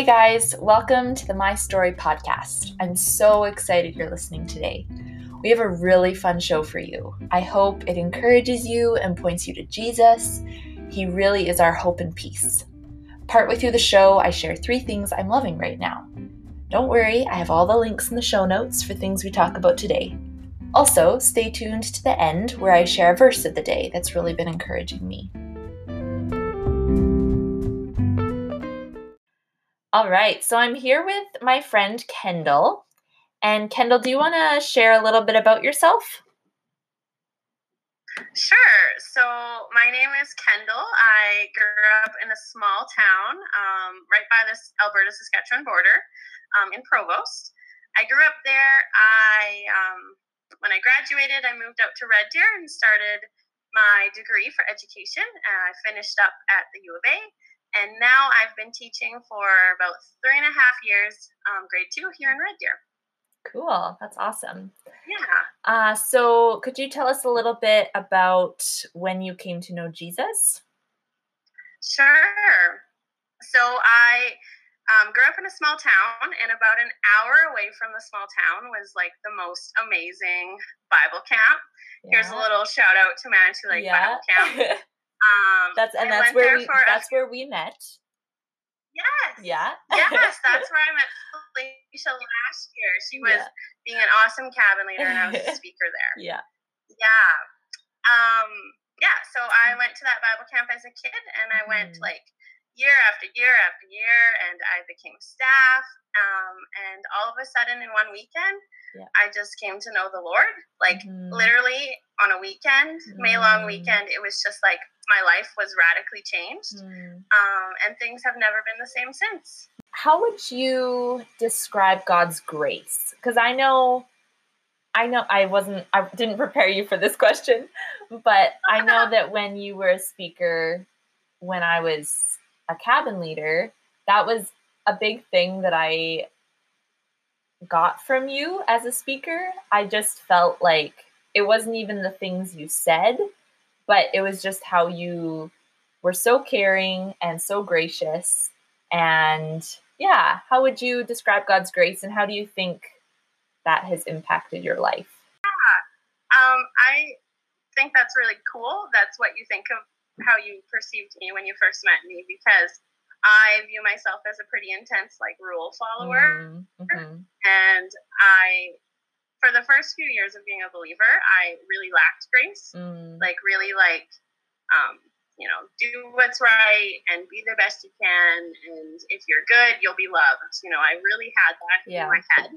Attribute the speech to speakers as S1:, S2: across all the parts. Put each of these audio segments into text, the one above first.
S1: Hey guys, welcome to the My Story podcast. I'm so excited you're listening today. We have a really fun show for you. I hope it encourages you and points you to Jesus. He really is our hope and peace. Partway through the show, I share three things I'm loving right now. Don't worry, I have all the links in the show notes for things we talk about today. Also, stay tuned to the end where I share a verse of the day that's really been encouraging me. All right, so I'm here with my friend Kendall. And Kendall, do you want to share a little bit about yourself?
S2: Sure. So my name is Kendall. I grew up in a small town um, right by this Alberta Saskatchewan border um, in Provost. I grew up there. I um, when I graduated, I moved out to Red Deer and started my degree for education. Uh, I finished up at the U of A, and now I've been teaching for about three and a half years, um, grade two here in Red Deer.
S1: Cool. That's awesome.
S2: Yeah.
S1: Uh, so, could you tell us a little bit about when you came to know Jesus?
S2: Sure. So, I um, grew up in a small town, and about an hour away from the small town was like the most amazing Bible camp. Yeah. Here's a little shout out to Manitou Lake yeah. Bible Camp.
S1: Um, that's and that's where we that's a, where we met.
S2: Yes.
S1: Yeah.
S2: yes, that's where I met Felicia last year. She was yeah. being an awesome cabin leader, and I was a speaker there.
S1: Yeah.
S2: Yeah. Um. Yeah. So I went to that Bible camp as a kid, and I went mm. like year after year after year, and I became staff. Um, and all of a sudden, in one weekend, yeah. I just came to know the Lord. Like mm-hmm. literally on a weekend, mm-hmm. May long mm. weekend, it was just like my life was radically changed, mm. um, and things have never been the same since.
S1: How would you describe God's grace? Because I know I know I wasn't I didn't prepare you for this question, but I know that when you were a speaker when I was a cabin leader, that was a big thing that I got from you as a speaker. I just felt like it wasn't even the things you said, but it was just how you were so caring and so gracious. And yeah, how would you describe God's grace and how do you think that has impacted your life?
S2: Yeah, um, I think that's really cool. That's what you think of how you perceived me when you first met me because I view myself as a pretty intense like rule follower. Mm-hmm. And I for the first few years of being a believer, I really lacked grace. Mm. Like really like um, you know, do what's right and be the best you can and if you're good, you'll be loved. You know, I really had that yeah. in my head.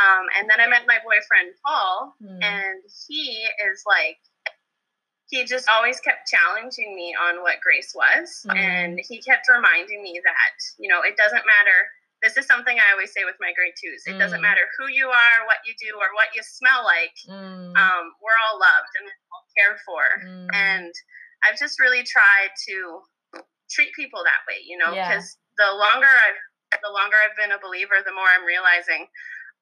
S2: Um, and then I met my boyfriend Paul mm. and he is like he just always kept challenging me on what grace was. Mm-hmm. And he kept reminding me that, you know, it doesn't matter. Is something I always say with my grade twos. It mm-hmm. doesn't mm. matter who you are, what you do, or what you smell like. Mm-hmm. Um, we're all loved and all cared for. Mm. And I've just really tried to treat people that way, you know, because yeah. the longer I've the longer I've been a believer, the more I'm realizing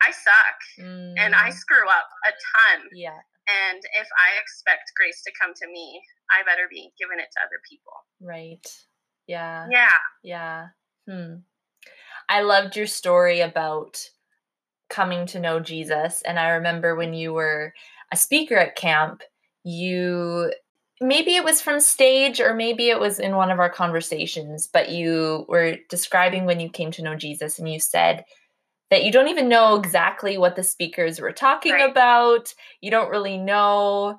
S2: I suck and I mm. screw up a ton.
S1: Yeah.
S2: And if I expect grace to come to me, I better be giving it to other people.
S1: Right. Yeah.
S2: Yeah.
S1: Yeah. Hmm. I loved your story about coming to know Jesus. And I remember when you were a speaker at camp, you maybe it was from stage or maybe it was in one of our conversations, but you were describing when you came to know Jesus and you said, that you don't even know exactly what the speakers were talking right. about. You don't really know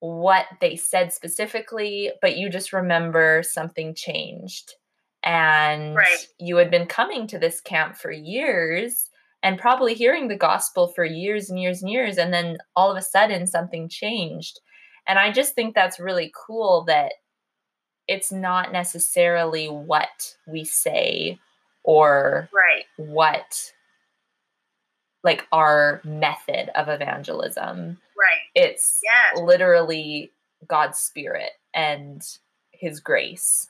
S1: what they said specifically, but you just remember something changed. And
S2: right.
S1: you had been coming to this camp for years and probably hearing the gospel for years and years and years. And then all of a sudden, something changed. And I just think that's really cool that it's not necessarily what we say or
S2: right.
S1: what like our method of evangelism.
S2: Right.
S1: It's yes. literally God's spirit and his grace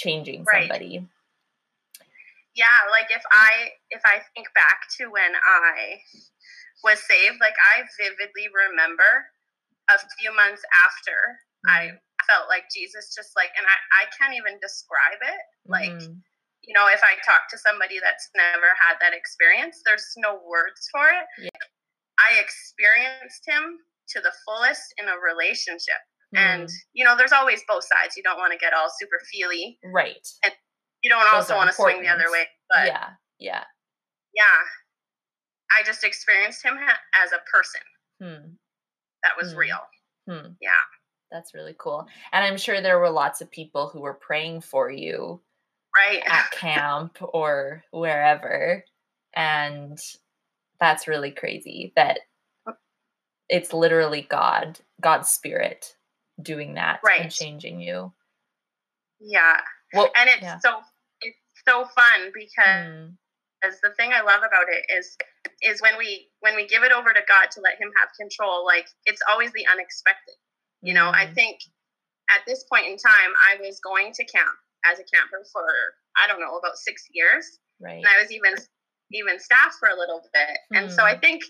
S1: changing right. somebody.
S2: Yeah, like if I if I think back to when I was saved, like I vividly remember a few months after mm-hmm. I felt like Jesus just like and I, I can't even describe it. Like mm-hmm. you know, if I talk to somebody that's never had that experience, there's no words for it.
S1: Yeah.
S2: I experienced him to the fullest in a relationship. And,
S1: Mm,
S2: you know, there's always both sides. You don't want to get all super feely.
S1: right.
S2: And you don't
S1: Those
S2: also want to swing the other way. But
S1: yeah. Yeah.
S2: yeah, I just experienced him ha- as a person
S1: Hmm.
S2: that was
S1: Hmm.
S2: real.
S1: Hmm.
S2: Yeah.
S1: That's really cool. And I'm sure there were lots of people who were praying for you
S2: Right.
S1: at camp or wherever. And that's really crazy that it's literally God, God's spirit doing that and changing you.
S2: Yeah.
S1: Well,
S2: And it's
S1: yeah.
S2: so it's so fun because
S1: Mm,
S2: the thing I love about it is is when we when we give it over to God to let him have control, like it's always the unexpected. You know, I
S1: mm,
S2: think at this point in time I was going to camp as a camper for I don't know, about six years.
S1: right.
S2: and I was even even staff for a little bit. And so I
S1: Hmm.
S2: think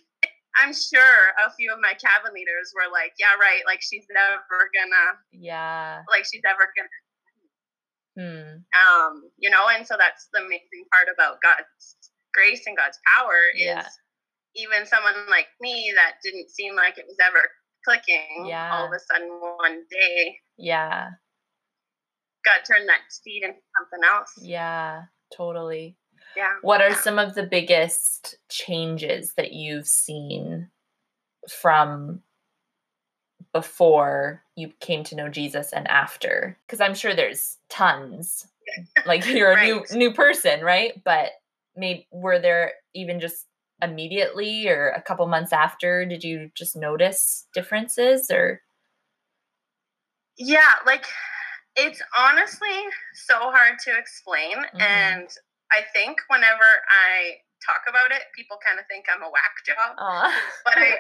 S2: I'm sure a few of my cabin leaders were like, "Yeah, right. Like she's never gonna,
S1: Yeah.
S2: like she's ever gonna,
S1: Hmm.
S2: um, you know." And so that's the amazing part about God's grace and God's power is
S1: Yeah.
S2: even someone like me that didn't seem like it was ever clicking.
S1: Yeah.
S2: All of a sudden, one day,
S1: Yeah.
S2: God turned that seed into something else.
S1: Yeah. Totally.
S2: Yeah.
S1: What are some of the biggest changes that you've seen from before you came to know Jesus and after? Because I'm sure there's tons. Like you're a new
S2: Right.
S1: new person, right? But maybe were there even just immediately or a couple months after did you just notice differences or
S2: Yeah, like it's honestly so hard to explain.
S1: Mhm.
S2: And I think whenever I talk about it, people kind of think I'm a whack job.
S1: uh,
S2: But I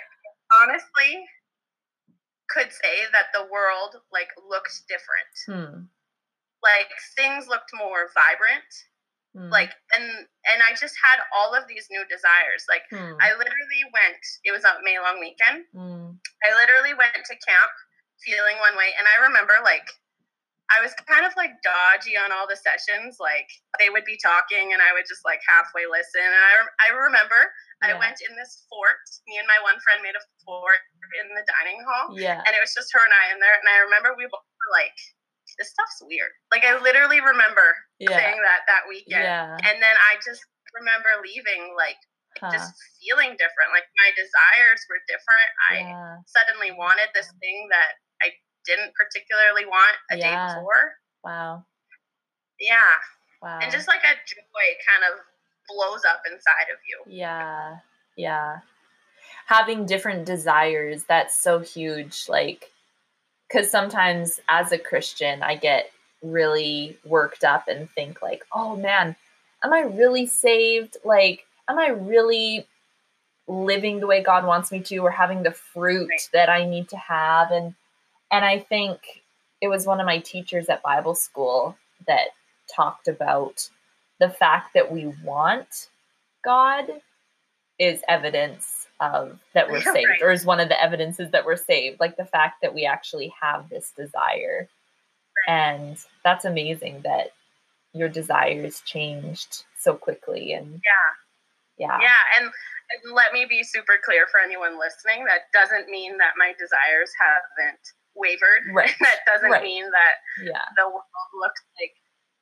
S2: honestly could say that the world like looked different.
S1: hmm,
S2: Like things looked more vibrant.
S1: hmm,
S2: Like and and I just had all of these new desires. Like
S1: hmm,
S2: I literally went, it was a May long weekend.
S1: hmm,
S2: I literally went to camp feeling one way, and I remember like I was kind of like dodgy on all the sessions. Like they would be talking, and I would just like halfway listen. And I I remember I went in this fort. Me and my one friend made a fort in the dining hall,
S1: yeah
S2: and it was just her and I in there. And I remember we both were like, "This stuff's weird." Like I literally remember
S1: yeah
S2: saying that that weekend,
S1: yeah
S2: and then I just remember leaving like
S1: huh,
S2: just feeling different. Like my desires were different. I suddenly wanted this thing that I didn't particularly want a day
S1: Yeah.
S2: before.
S1: wow
S2: Yeah.
S1: wow
S2: And just like a joy kind of blows up inside of you.
S1: Yeah. Yeah. Having different desires, that's so huge. Like, because sometimes as a Christian, I get really worked up and think, like, oh man, am I really saved? Like, am I really living the way God wants me to or having the fruit
S2: Right.
S1: that I need to have? And and I think it was one of my teachers at Bible school that talked about the fact that we want God is evidence of that we're saved,
S2: right.
S1: or is one of the evidences that we're saved. Like the fact that we actually have this desire. And that's amazing that your desires changed so quickly. And
S2: Yeah.
S1: yeah.
S2: Yeah. And, and let me be super clear for anyone listening that doesn't mean that my desires haven't wavered.
S1: Right.
S2: that doesn't
S1: Right.
S2: mean that
S1: Yeah.
S2: the world looks like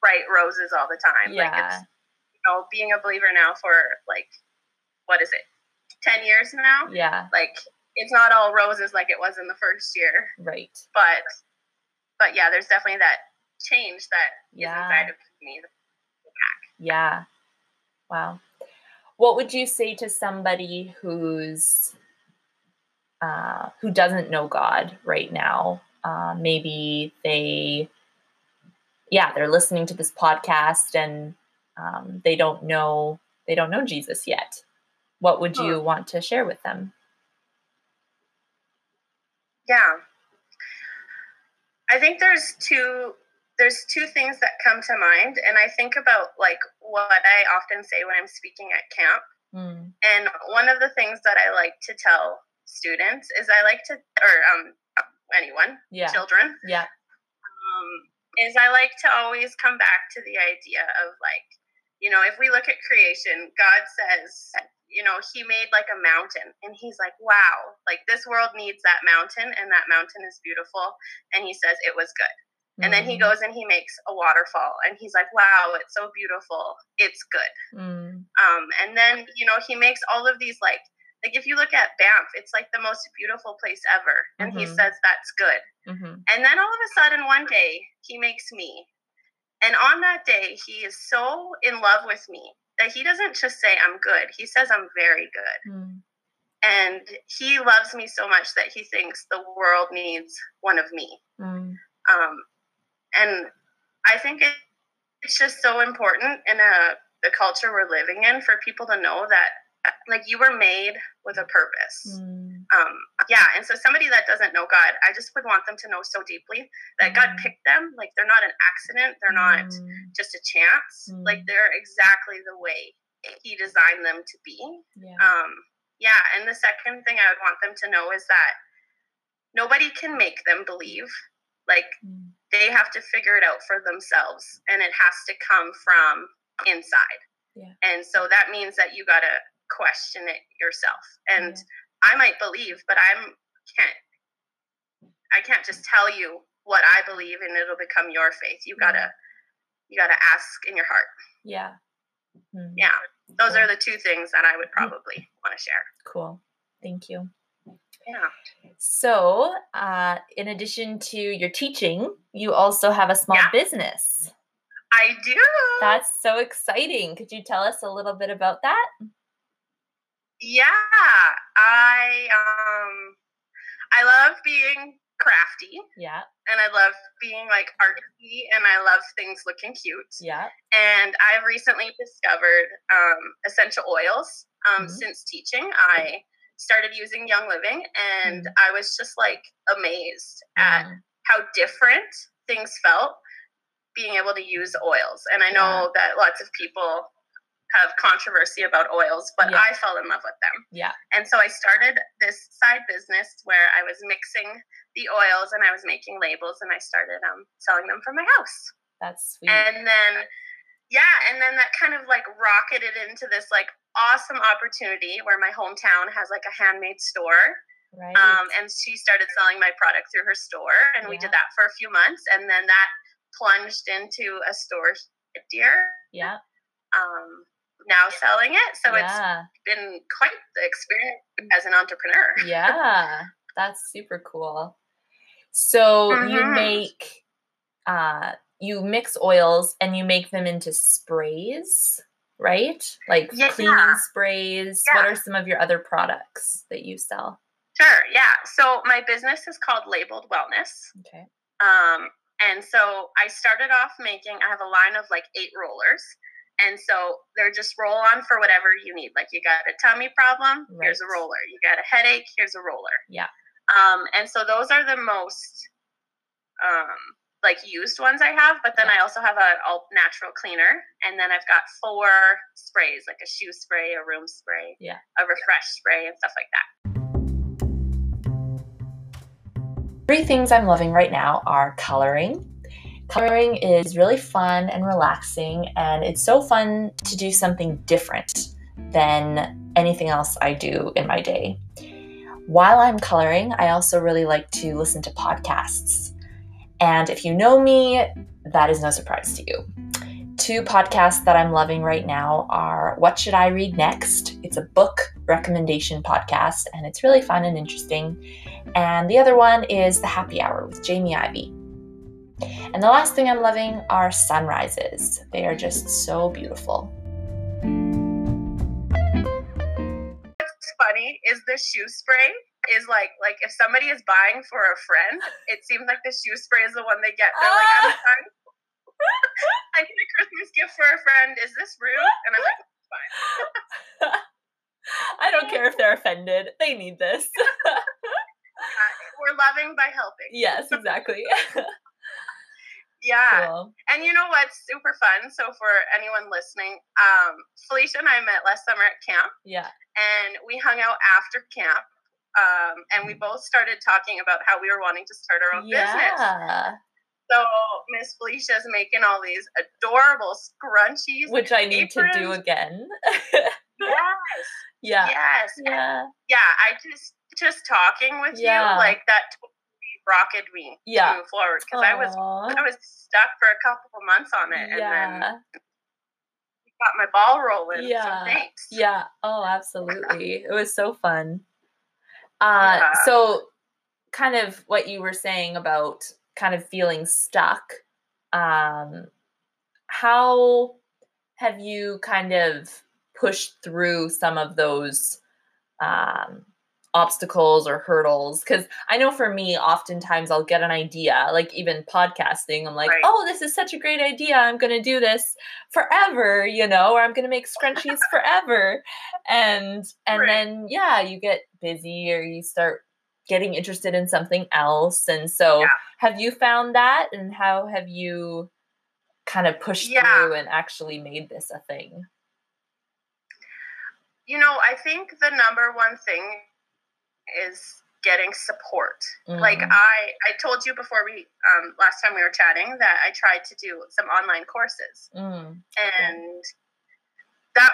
S2: bright roses all the time. Like
S1: Yeah.
S2: it's, you know, being a believer now for like, what is it, 10 years now?
S1: Yeah.
S2: like it's not all roses like it was in the first year
S1: Right.
S2: but but yeah there's definitely that change that
S1: Yeah.
S2: inside of me
S1: Yeah. Wow. What would you say to somebody who's uh, who doesn't know God right now? Uh, maybe they, yeah, they're listening to this podcast and um, they don't know they don't know Jesus yet. What would you want to share with them?
S2: yeah i think there's two there's two things that come to mind and i think about like what i often say when i'm speaking at camp
S1: Mm,
S2: and one of the things that i like to tell students is i like to or um anyone
S1: yeah.
S2: children
S1: Yeah.
S2: um, is I like to always come back to the idea of like, you know, if we look at creation, God says, you know, he made like a mountain and he's like, wow, like this world needs that mountain and that mountain is beautiful. And he says it was good. And then he
S1: Mm.
S2: goes and he makes a waterfall and he's like, wow, it's so beautiful. It's good.
S1: Mm.
S2: Um, and then, you know, he makes all of these like, like if you look at Banff, it's like the most beautiful place ever. And he
S1: Mhm.
S2: says that's good.
S1: Mhm.
S2: And then all of a sudden, one day, he makes me. And on that day, he is so in love with me that he doesn't just say, I'm good. He says, I'm very good.
S1: Mm.
S2: And he loves me so much that he thinks the world needs one of me.
S1: Mm.
S2: Um, and I think it, it's just so important in a, the culture we're living in for people to know that, like, you were made with a purpose
S1: Mm.
S2: um, yeah and so somebody that doesn't know god i just would want them to know so deeply that god
S1: Mm.
S2: picked them like they're not an accident they're not
S1: Mm.
S2: just a chance like
S1: Mm.
S2: they're exactly the way he designed them to be
S1: Yeah.
S2: um, yeah and the second thing i would want them to know is that nobody can make them believe like
S1: Mm.
S2: they have to figure it out for themselves and it has to come from inside
S1: Yeah.
S2: and so that means that you got to question it yourself and i might believe but i'm can't i can't just tell you what i believe and it'll become your faith you gotta you gotta ask in your heart
S1: Yeah. Mm.
S2: yeah those
S1: Cool.
S2: are the two things that i would probably want to share
S1: Cool. Thank you.
S2: yeah
S1: So, uh, in addition to your teaching, you also have a small
S2: Yeah.
S1: business.
S2: i do
S1: That's so exciting. Could you tell us a little bit about that?
S2: Yeah i um i love being crafty
S1: Yeah.
S2: and I love being like artsy and I love things looking cute.
S1: Yeah.
S2: And I've recently discovered um, essential oils. Um,
S1: Mhm.
S2: Since teaching, I started using Young Living and I was just like amazed at
S1: Mm.
S2: how different things felt being able to use oils. And I know that lots of people have controversy about oils, but
S1: Yeah.
S2: I fell in love with them.
S1: Yeah.
S2: And so I started this side business where I was mixing the oils and I was making labels and I started um, selling them from my house.
S1: That's sweet.
S2: And then, yeah, and then that kind of like rocketed into this like awesome opportunity where my hometown has like a handmade store.
S1: right.
S2: Um, and she started selling my product through her store. And we did that for a few months. And then that plunged into a store here.
S1: yeah.
S2: Um, now selling it. So it's been quite the experience as an entrepreneur.
S1: yeah. That's super cool. So you
S2: Mhm.
S1: make uh you mix oils and you make them into sprays, right? Like
S2: Yeah.
S1: cleaning sprays. What are some of your other products that you sell?
S2: Sure, yeah. So my business is called Labeled Wellness.
S1: Okay.
S2: Um, and so I started off making, I have a line of like eight rollers. And so they're just roll on for whatever you need. Like you got a tummy problem, here's a roller. You got a headache, here's a roller.
S1: Yeah.
S2: Um, and so those are the most um, like used ones I have. But then
S1: Yeah.
S2: I also have an all natural cleaner. And then I've got four sprays, like a shoe spray, a room spray,
S1: Yeah.
S2: a refresh spray, and stuff like that.
S1: Three things I'm loving right now are coloring. Coloring is really fun and relaxing, and it's so fun to do something different than anything else I do in my day. While I'm coloring, I also really like to listen to podcasts. And if you know me, that is no surprise to you. Two podcasts that I'm loving right now are What Should I Read Next? It's a book recommendation podcast, and it's really fun and interesting. And the other one is The Happy Hour with Jamie Ivey. And the last thing I'm loving are sunrises. They are just so beautiful.
S2: What's funny is the shoe spray is like like if somebody is buying for a friend, it seems like the shoe spray is the one they get. They're like, I'm
S1: Ah.
S2: trying. I need a Christmas gift for a friend. Is this rude? And I'm like, fine.
S1: I don't care if they're offended. They need this.
S2: We're loving by helping.
S1: yes, exactly.
S2: Yeah.
S1: cool.
S2: And you know what's super fun? So for anyone listening, um, Felicia and I met last summer at camp,
S1: Yeah.
S2: and we hung out after camp. Um, and we both started talking about how we were wanting to start our own business.
S1: Yeah.
S2: So Miss Felicia's making all these adorable scrunchies,
S1: which I need aprons. to do again.
S2: yes.
S1: Yeah.
S2: Yes.
S1: Yeah.
S2: And yeah. I just just talking with yeah. you like that rocketed me
S1: yeah.
S2: to move forward because I was I was stuck for a couple of months on it, and yeah. then got my ball rolling.
S1: Yeah.
S2: So thanks.
S1: Yeah. Oh, absolutely. it was so fun. Uh, yeah. So, kind of what you were saying about kind of feeling stuck. Um, how have you kind of pushed through some of those um, obstacles or hurdles because i know for me oftentimes i'll get an idea like even podcasting i'm like right. oh this is such a great idea i'm going to do this forever you know or i'm going to make scrunchies forever and and right. then yeah you get busy or you start getting interested in something else and so yeah. have you found that and how have you kind of pushed yeah. through and actually made this a thing
S2: you know i think the number one thing is getting support. Mm-hmm. Like I I told you before we um last time we were chatting that I tried to do some online courses.
S1: Mm-hmm.
S2: And that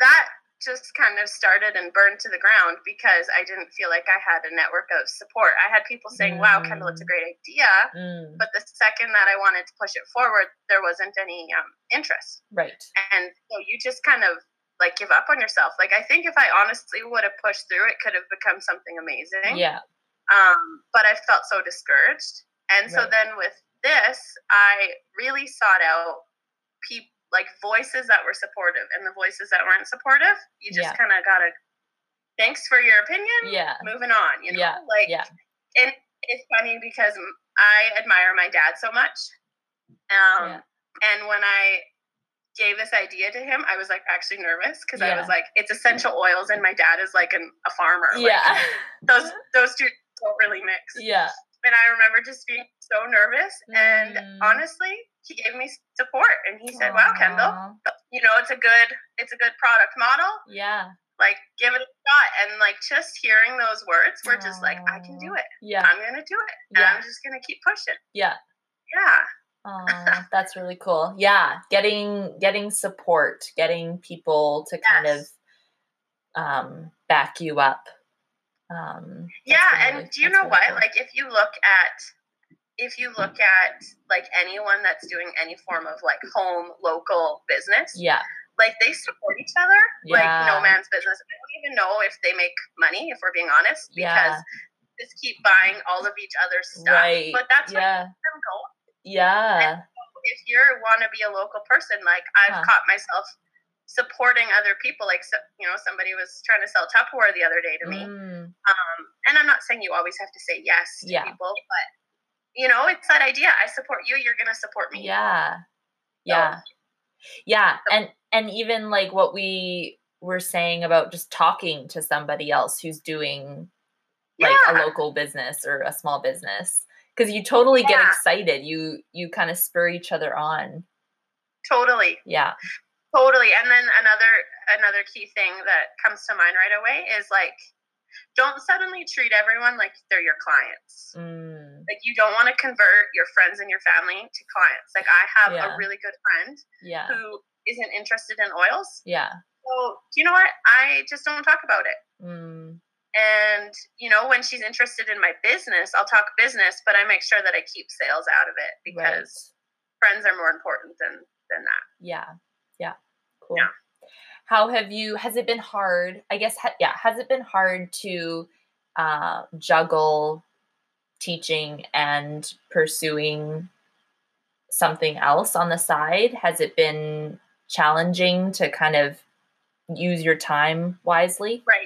S2: that just kind of started and burned to the ground because I didn't feel like I had a network of support. I had people saying, mm. "Wow, Kendall, it's a great idea,"
S1: mm.
S2: but the second that I wanted to push it forward, there wasn't any um, interest.
S1: Right.
S2: And so you just kind of like give up on yourself. Like I think if I honestly would have pushed through, it could have become something amazing.
S1: Yeah.
S2: Um, but I felt so discouraged, and right. so then with this, I really sought out people like voices that were supportive and the voices that weren't supportive. You just yeah. kind of gotta. Thanks for your opinion.
S1: Yeah.
S2: Moving on. You know,
S1: yeah.
S2: like
S1: yeah.
S2: And it's funny because I admire my dad so much. Um, yeah. and when I gave this idea to him, I was like actually nervous because yeah. I was like, it's essential oils, and my dad is like an, a farmer. Like,
S1: yeah,
S2: those those two don't really mix.
S1: Yeah,
S2: and I remember just being so nervous, and mm. honestly, he gave me support, and he said, Aww. "Wow, Kendall, you know, it's a good it's a good product model.
S1: Yeah."
S2: Like give it a shot, and like just hearing those words, we're just like, I can do it.
S1: Yeah,
S2: I'm gonna do it, and yeah. I'm just gonna keep pushing.
S1: Yeah,
S2: yeah.
S1: Oh, that's really cool. Yeah, getting getting support, getting people to kind of um, back you up. Um,
S2: yeah, really, and do you know really what? Cool. Like, if you look at if you look at like anyone that's doing any form of like home local business,
S1: yeah,
S2: like they support each other. Yeah. Like no man's business. I don't even know if they make money, if we're being honest, because yeah. just keep buying all of each other's stuff.
S1: Right.
S2: But that's
S1: yeah.
S2: them go
S1: yeah.
S2: if you want to be a local person, like I've huh. caught myself supporting other people. Like, you know, somebody was trying to sell Tupperware the other day to me.
S1: Mm.
S2: Um, and I'm not saying you always have to say yes to
S1: yeah.
S2: people, but you know, it's that idea. I support you. You're going to support me.
S1: Yeah. Yeah. So, yeah. And, and even like what we were saying about just talking to somebody else who's doing like yeah. a local business or a small business because you totally yeah. get excited. You you kind of spur each other on.
S2: Totally.
S1: Yeah.
S2: Totally. And then another another key thing that comes to mind right away is like don't suddenly treat everyone like they're your clients.
S1: Mm.
S2: Like you don't want to convert your friends and your family to clients. Like I have yeah. a really good friend
S1: yeah.
S2: who isn't interested in oils.
S1: Yeah.
S2: So you know what? I just don't talk about it.
S1: Mm.
S2: And, you know, when she's interested in my business, I'll talk business, but I make sure that I keep sales out of it because right. friends are more important than than that.
S1: Yeah. Yeah. Cool.
S2: Yeah.
S1: How have you has it been hard? I guess ha- yeah, has it been hard to uh, juggle teaching and pursuing something else on the side? Has it been challenging to kind of use your time wisely?
S2: Right.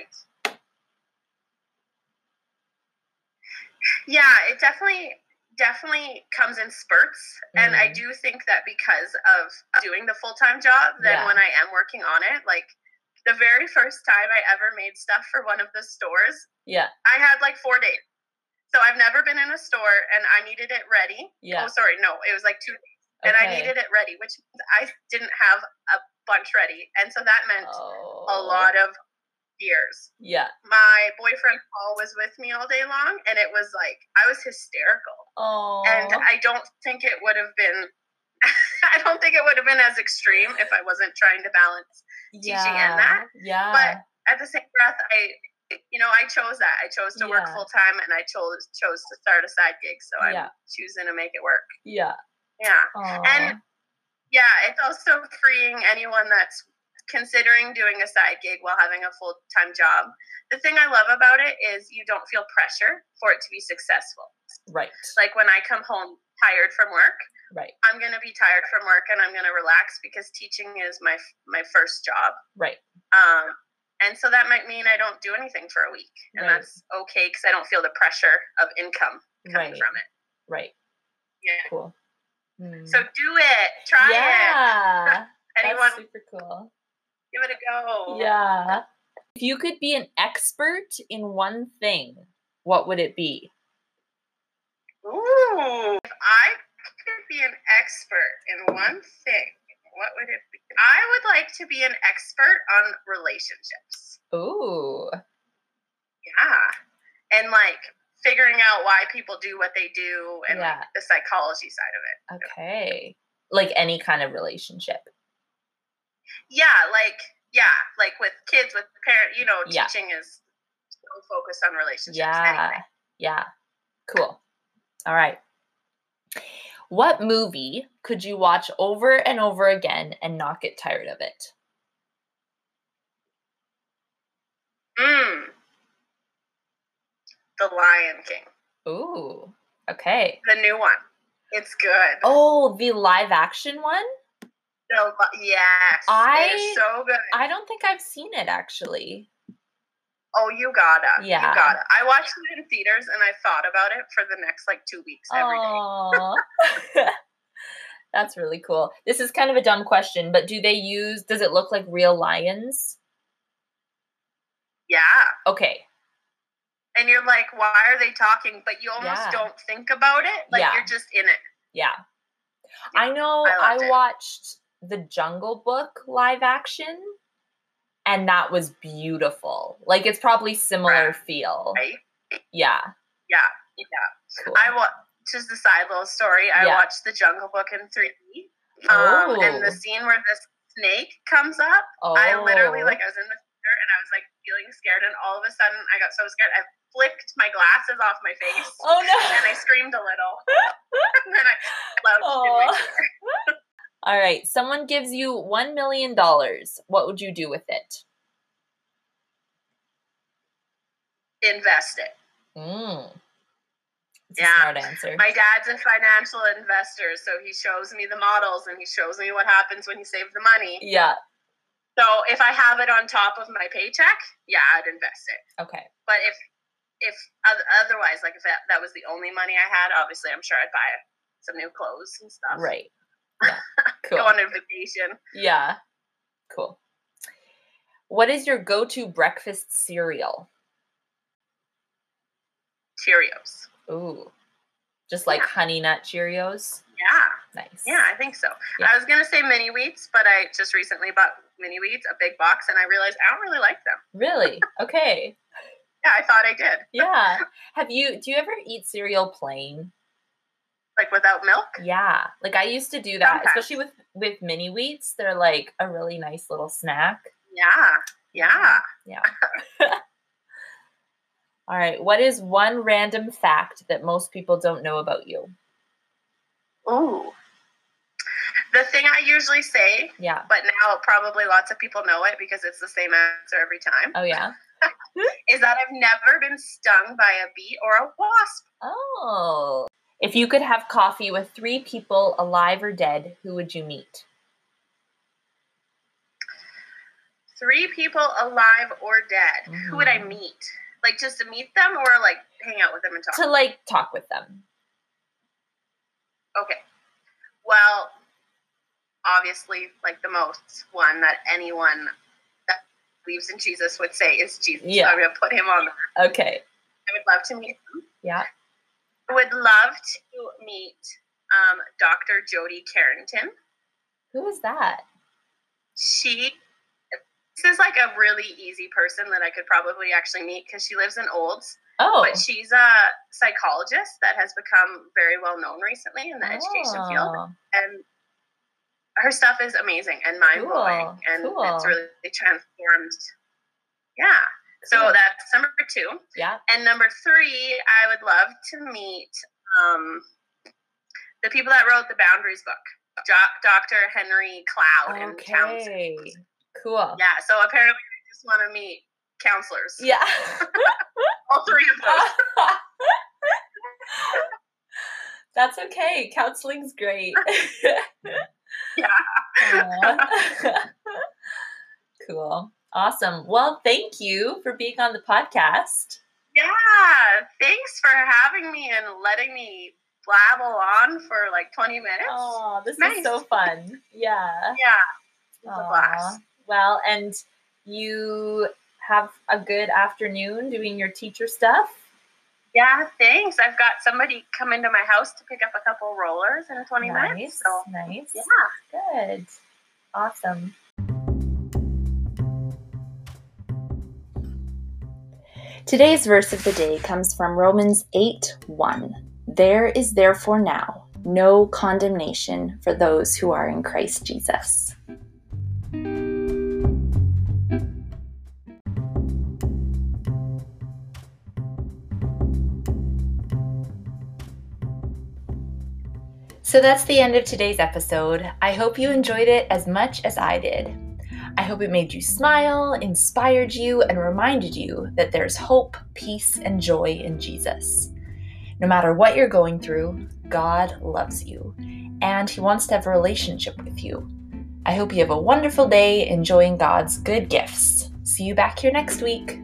S2: Yeah, it definitely definitely comes in spurts mm. and i mm. do think that because of doing the full-time job then yeah. when i am working on it like the very first time i ever made stuff for one of the stores
S1: yeah
S2: i had like four days so i've never been in a store and i needed it ready
S1: yeah
S2: oh sorry no it was like two days okay. and i needed it ready which i didn't have a bunch ready and so that meant
S1: oh.
S2: a lot of years.
S1: Yeah.
S2: My boyfriend Paul was with me all day long, and it was like I was hysterical.
S1: Oh.
S2: And I don't think it would have been. I don't think it would have been as extreme if I wasn't trying to balance teaching and that.
S1: Yeah.
S2: But at the same breath, I, you know, I chose that. I chose to work full time, and I chose chose to start a side gig. So I'm
S1: Yeah.
S2: choosing to make it work.
S1: yeah.
S2: Yeah,
S1: Aw.
S2: and yeah, it's also freeing anyone that's considering doing a side gig while having a full time job. The thing I love about it is you don't feel pressure for it to be successful.
S1: right.
S2: Like when I come home tired from work,
S1: Right.
S2: I'm gonna be tired from work and I'm gonna relax because teaching is my my first job.
S1: Right.
S2: Um, and so that might mean I don't do anything for a week, and
S1: Right.
S2: that's okay because I don't feel the pressure of income coming
S1: Right.
S2: from it.
S1: Right.
S2: Yeah.
S1: Cool. Hmm.
S2: So do it. Try it.
S1: yeah.
S2: Anyone,
S1: That's super cool.
S2: Give it a go.
S1: Yeah. If you could be an expert in one thing, what would it be?
S2: Ooh. If I could be an expert in one thing, what would it be? I would like to be an expert on relationships.
S1: Ooh.
S2: Yeah. And like figuring out why people do what they do and like, the psychology side of it.
S1: Okay. Like any kind of relationship.
S2: Yeah, like yeah, like with kids, with parent, you know,
S1: Yeah.
S2: teaching is so focused on relationships.
S1: Yeah.
S2: Anyway.
S1: Yeah. Cool. All right. What movie could you watch over and over again and not get tired of it?
S2: Mm. The Lion King,
S1: Ooh. Okay.
S2: the new one. It's good.
S1: Oh, the live action one?
S2: The li- yes,
S1: I-
S2: so good.
S1: I don't think I've seen it actually.
S2: oh, you gotta,
S1: Yeah.
S2: you gotta. I watched it in theaters and I thought about it for the next like two weeks every day.
S1: That's really cool. This is kind of a dumb question, but do they use does it look like real lions?
S2: Yeah,
S1: Okay.
S2: and you're like, why are they talking? But you almost
S1: Yeah.
S2: don't think about it. Like
S1: Yeah.
S2: you're just in it.
S1: Yeah. I know
S2: I
S1: I, watched the Jungle Book live action and that was beautiful. Like it's probably similar
S2: Right.
S1: feel.
S2: Right?
S1: Yeah.
S2: Yeah, yeah.
S1: Cool.
S2: I wa just a side little story. I
S1: Yeah.
S2: watched The Jungle Book in 3D. Um, and the
S1: Oh.
S2: scene where this snake comes up,
S1: oh.
S2: I literally like I was in the theater and I was like feeling scared, and all of a sudden I got so scared I flicked my glasses off my face.
S1: Oh no!
S2: And I screamed a little. and then I slouched in my
S1: Aw.
S2: chair.
S1: All right. Someone gives you 1 million dollars. What would you do with it?
S2: Invest it.
S1: Mm. A
S2: Yeah.
S1: answer.
S2: My dad's a financial investor, so he shows me the models and he shows me what happens when you save the money.
S1: yeah.
S2: So if I have it on top of my paycheck, yeah, I'd invest it.
S1: Okay.
S2: But if if otherwise, like if that, that was the only money I had, obviously I'm sure I'd buy some new clothes and stuff.
S1: Right. Yeah. Cool.
S2: Go on a vacation.
S1: Yeah. Cool. What is your go-to breakfast cereal?
S2: Cheerios.
S1: Ooh. Just like
S2: Yeah.
S1: honey nut Cheerios?
S2: Yeah,
S1: Nice.
S2: yeah, I think so.
S1: Yeah.
S2: I was gonna say mini wheats, but I just recently bought mini wheats, a big box, and I realized I don't really like them.
S1: Really? Okay.
S2: Yeah, I thought I did.
S1: Yeah. Have you do you ever eat cereal plain?
S2: Like without milk.
S1: Yeah. Like I used to do that,
S2: Sometimes.
S1: especially with with mini wheats. They're like a really nice little snack.
S2: Yeah, yeah.
S1: Yeah. All right. What is one random fact that most people don't know about you?
S2: Ooh. The thing I usually say,
S1: Yeah.
S2: but now probably lots of people know it because it's the same answer every time,
S1: Oh yeah.
S2: is that I've never been stung by a bee or a wasp.
S1: Oh. If you could have coffee with three people, alive or dead, who would you meet?
S2: Three people alive or dead. Who would I
S1: Mhm.
S2: meet? Like just to meet them or like hang out with them and talk?
S1: To like talk with them.
S2: Okay. Well, obviously, like the most one that anyone that believes in Jesus would say is Jesus.
S1: Yeah.
S2: So I'm gonna put him on there.
S1: Okay.
S2: I would love to meet him.
S1: Yeah.
S2: I would love to meet um, Dr. Jody Carrington.
S1: Who is that?
S2: She this is like a really easy person that I could probably actually meet because she lives in Olds.
S1: Oh,
S2: But she's a psychologist that has become very well known recently in the education field.
S1: Oh,
S2: And her stuff is amazing and mind blowing.
S1: Cool,
S2: And
S1: cool.
S2: it's really transformed. Yeah. So
S1: Cool.
S2: that's number two.
S1: Yeah.
S2: And number three, I would love to meet um, the people that wrote the Boundaries book. Jo- Dr. Henry Cloud and Townsend.
S1: Okay. Cool.
S2: Yeah, so apparently I just want to meet counselors.
S1: Yeah.
S2: All three of those.
S1: That's okay. Counseling's great.
S2: Yeah.
S1: Cool. Awesome. Well, thank you for being on the podcast.
S2: Yeah, thanks for having me and letting me blabble on for like 20 minutes.
S1: Oh, this is so fun. Yeah.
S2: Yeah, it's a blast.
S1: Well, and you have a good afternoon doing your teacher stuff.
S2: Yeah, thanks. I've got somebody come into my house to pick up a couple rollers in 20
S1: nice.
S2: minutes. So,
S1: nice.
S2: yeah.
S1: Good. Awesome. Today's verse of the day comes from Romans 8 1. There is therefore now no condemnation for those who are in Christ Jesus. So that's the end of today's episode. I hope you enjoyed it as much as I did. I hope it made you smile, inspired you, and reminded you that there's hope, peace, and joy in Jesus. No matter what you're going through, God loves you, and He wants to have a relationship with you. I hope you have a wonderful day enjoying God's good gifts. See you back here next week.